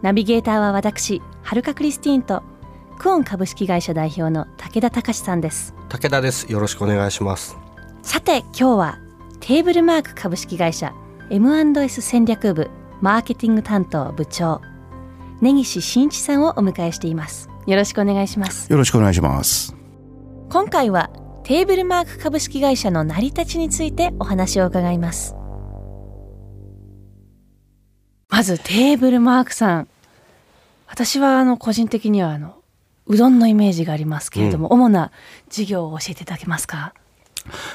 ナビゲーターは私はるかクリスティーンとクオン株式会社代表の武田隆さんです。武田です。よろしくお願いします。さて今日はテーブルマーク株式会社 M&S 戦略部マーケティング担当部長根岸真一さんをお迎えしています。よろしくお願いします。よろしくお願いします。今回はテーブルマーク株式会社の成り立ちについてお話を伺います。まずテーブルマークさん私はあの個人的にはあのうどんのイメージがありますけれども、主な事業を教えていただけますか？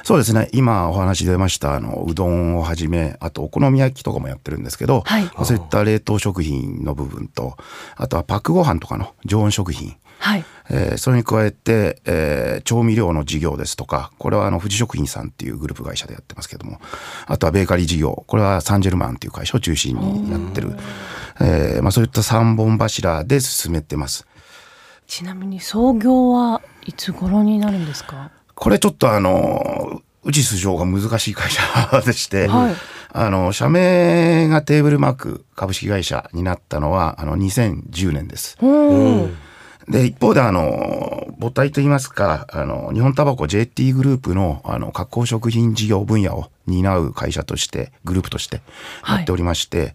そうですね。今お話出ました、あの、うどんをはじめ、あとお好み焼きとかもやってるんですけど、はい。そういった冷凍食品の部分と、あとはパックご飯とかの常温食品、はい。えーそれに加えて、えー調味料の事業ですとか、これはあの、富士食品さんっていうグループ会社でやってますけども、あとはベーカリー事業、これはサンジェルマンっていう会社を中心にやってる、えーまあそういった三本柱で進めてます。ちなみに創業はいつ頃になるんですか？これちょっとあの、うち素性が難しい会社でして、はいあの、社名がテーブルマーク株式会社になったのは、あの、2010年です。うんで、一方であの、母体といいますか、あの、日本タバコ JT グループの、あの、加工食品事業分野を担う会社として、グループとしてやっておりまして、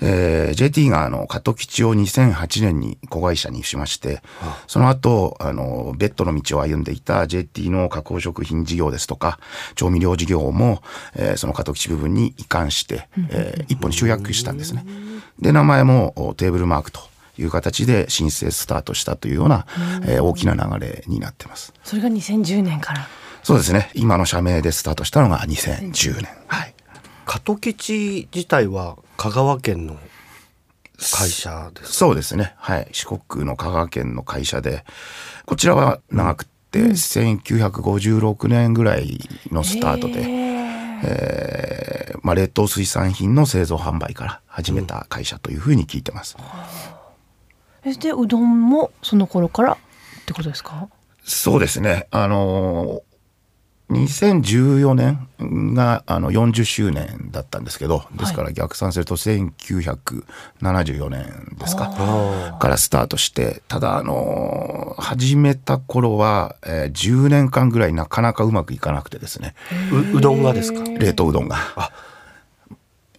えー JT があの、加藤吉を2008年に子会社にしまして、その後、あの、ベッドの道を歩んでいた JT の加工食品事業ですとか、調味料事業も、えーその加藤吉部分に移管して、えー一本に集約したんですね。で、名前もおテーブルマークという形で申請スタートしたというような、えー大きな流れになってます。それが2010年からそうですね。今の社名でスタートしたのが2010年。はい。加藤吉自体は香川県の会社ですそうですね。はい。四国の香川県の会社で、こちらは長くて、1956年ぐらいのスタートで、えーまあ、冷凍水産品の製造販売から始めた会社というふうに聞いてます。えでうどんもその頃からってことですか？そうですね。あのー2014年があの40周年だったんですけど、ですから逆算すると1974年ですか。からスタートして、ただあのー始めた頃は、えー10年間ぐらいなかなかうまくいかなくてですね。ううどんがですか？冷凍うどんが。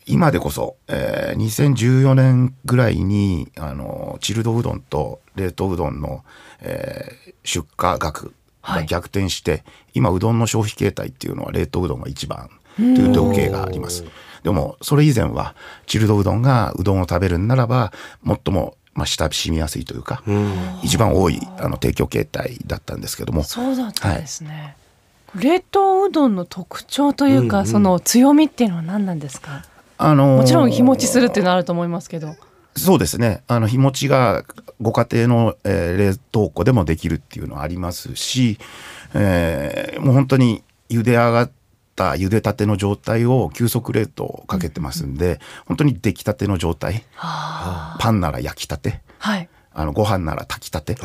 今でこそ、えー2014年ぐらいに、あの、チルドうどんと冷凍うどんの、えー出荷額が逆転して、今うどんの消費形態っていうのは冷凍うどんが一番という統計があります。でも、それ以前は、チルドうどんがうどんを食べるんならば、最も、まあ、親しみやすいというか、一番多い、あの、提供形態だったんですけども、そうだったんですね、冷凍うどんの特徴というか、その強みっていうのは何なんですか？あのーもちろん日持ちするっていうのはあると思いますけどそうですね。あの、日持ちがご家庭の、えー冷凍庫でもできるっていうのはありますし、えーもう本当に茹で上がった茹でたての状態を急速冷凍かけてますんで、本当に出来たての状態。パンなら焼きたて。はいあの、ご飯なら炊きたて。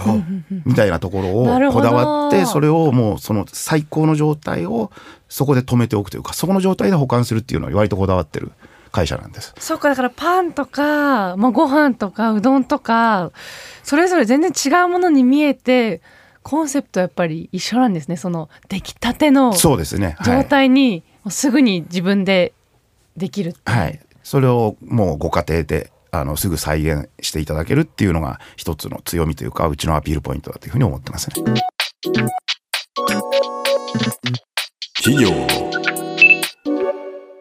みたいなところをこだわって、それをもうその最高の状態をそこで止めておくというか、そこの状態で保管するっていうのは割とこだわってる会社なんです。そうかだからパンとか、まあ、ご飯とかうどんとかそれぞれ全然違うものに見えてコンセプトはやっぱり一緒なんですねその出来たてのそうですね。はい状態にもうすぐに自分でできるはい。それをもうご家庭で、あの、すぐ再現していただけるっていうのが一つの強みというか、うちのアピールポイントだというふうに思ってますね。企業の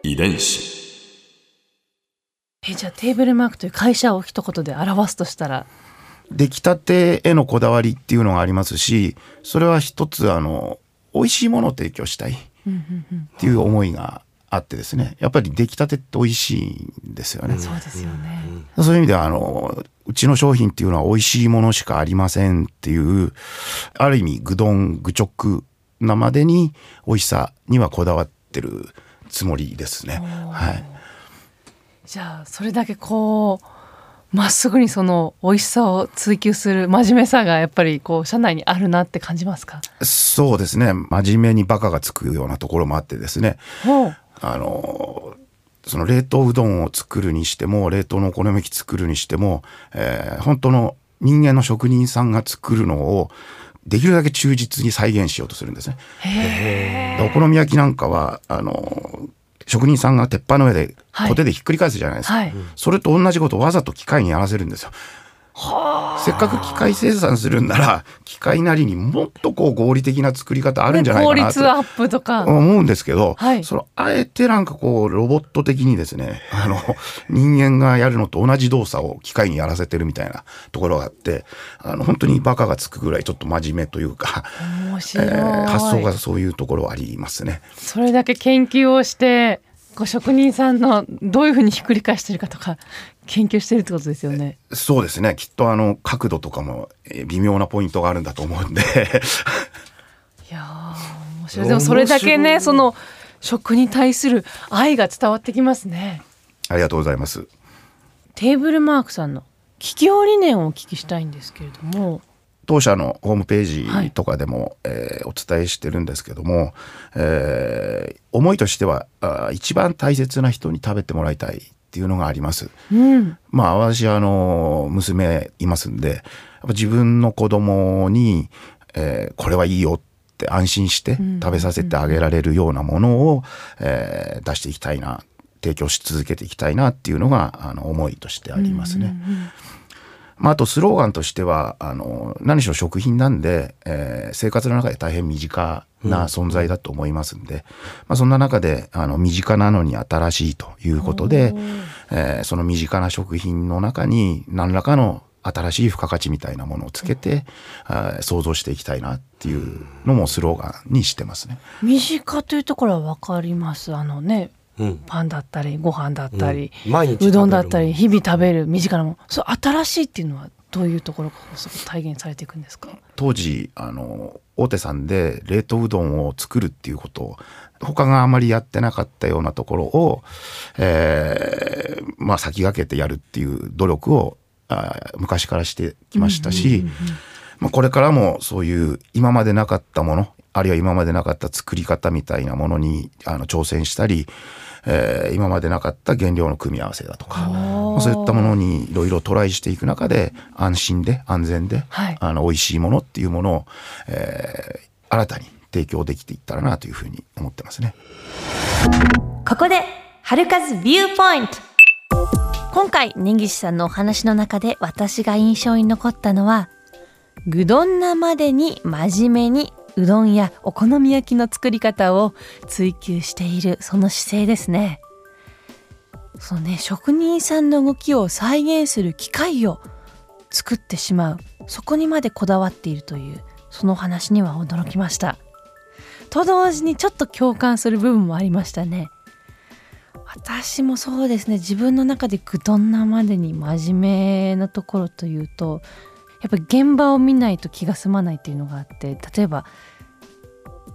遺伝子えじゃあテーブルマークという会社を一言で表すとしたら出来たてへのこだわりっていうのがありますし、それは一つ、あの、美味しいものを提供したいっていう思いがあってですねやっぱり出来たてって美味しいんですよね。そうですよね。そういう意味ではあのうちの商品っていうのは美味しいものしかありませんっていうある意味ぐどん愚直なまでに美味しさにはこだわってるつもりですね。はい、じゃあそれだけこうまっすぐにその美味しさを追求する真面目さがやっぱりこう社内にあるなって感じますか？そうですね。真面目にバカがつくようなところもあってですね。あのその冷凍うどんを作るにしても冷凍のお好み焼き作るにしても、えー本当の人間の職人さんが作るのをできるだけ忠実に再現しようとするんですね。でお好み焼きなんかはあの職人さんが鉄板の上ではい。コテでひっくり返すじゃないですか、はい。それと同じことをわざと機械にやらせるんですよ。せっかく機械生産するんなら 機械なりにもっとこう合理的な作り方あるんじゃないか効なと。率アップとか、思うんですけど、はい。そのあえてなんかこうロボット的にですね あの人間がやるのと同じ動作を機械にやらせてるみたいな ところがあってあの本当にバカがつくぐらいちょっと真面目というか、面えー発想がそういうところありますね。それだけ研究をしてこう職人さんのどういうふうにひっくり返してるかとか研究してるってことですよね。そうですねきっとあの角度とかもえー微妙なポイントがあるんだと思うんで いやー面白いでもそれだけねその食に対する愛が伝わってきますね。ありがとうございます。テーブルマークさんの企業理念をお聞きしたいんですけれども当社のホームペーはいジとかでも、えーお伝えしてるんですけども、えー思いとしてはあー一番大切な人に食べてもらいたいっていうのがあります。うんまあ私あの娘いますんでやっぱ自分の子供に、えーこれはいいよって安心して食べさせてあげられるようなものを、えー出していきたいな提供し続けていきたいなっていうのがあの思いとしてありますね。まあ、あとスローガンとしてはあの何しろ食品なんで、えー生活の中で大変身近な存在だと思いますんで、まあ、そんな中であの身近なのに新しいということで、えーその身近な食品の中に何らかの新しい付加価値みたいなものをつけて、あー想像していきたいなっていうのもスローガンにしてますね。身近というところは分かります。あのねうんパンだったりご飯だったり、うどんだったり日々食べる身近なものそう新しいっていうのはどういうところがそこ体現されていくんですか？当時あの大手さんで冷凍うどんを作るっていうことを他があまりやってなかったようなところを、えーまあ、先駆けてやるっていう努力をあー昔からしてきましたし、まあ、これからもそういう今までなかったものあるいは今までなかった作り方みたいなものにあの挑戦したり、えー今までなかった原料の組み合わせだとか、まあそういったものにいろいろトライしていく中で安心で安全で、はい。あの美味しいものっていうものを、えー新たに提供できていったらなというふうに思ってますね。ここで春風ビューポイント。今回根岸さんのお話の中で私が印象に残ったのはぐどんなまでに真面目にうどんやお好み焼きの作り方を追求しているその姿勢ですね。そうね職人さんの動きを再現する機械を作ってしまう。そこにまでこだわっているというその話には驚きました。と同時にちょっと共感する部分もありましたね。私もそうですね。自分の中でぐどんなまでに真面目なところというとやっぱ現場を見ないと気が済まないっていうのがあって例えば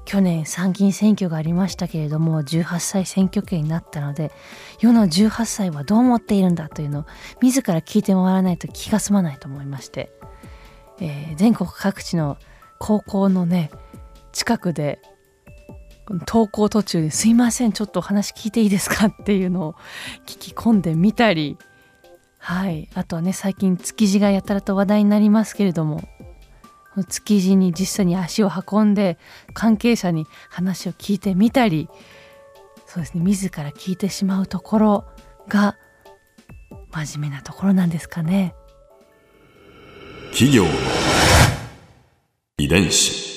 去年参議院選挙がありましたけれども18歳選挙権になったので世の18歳はどう思っているんだというのを自ら聞いてもらわないと気が済まないと思いまして、えー全国各地の高校のね近くで登校途中で「すいませんちょっとお話聞いていいですか?」っていうのを聞き込んでみたりはいあとはね最近築地がやたらと話題になりますけれども築地に実際に足を運んで関係者に話を聞いてみたりそうですね自ら聞いてしまうところが真面目なところなんですかね。企業遺伝子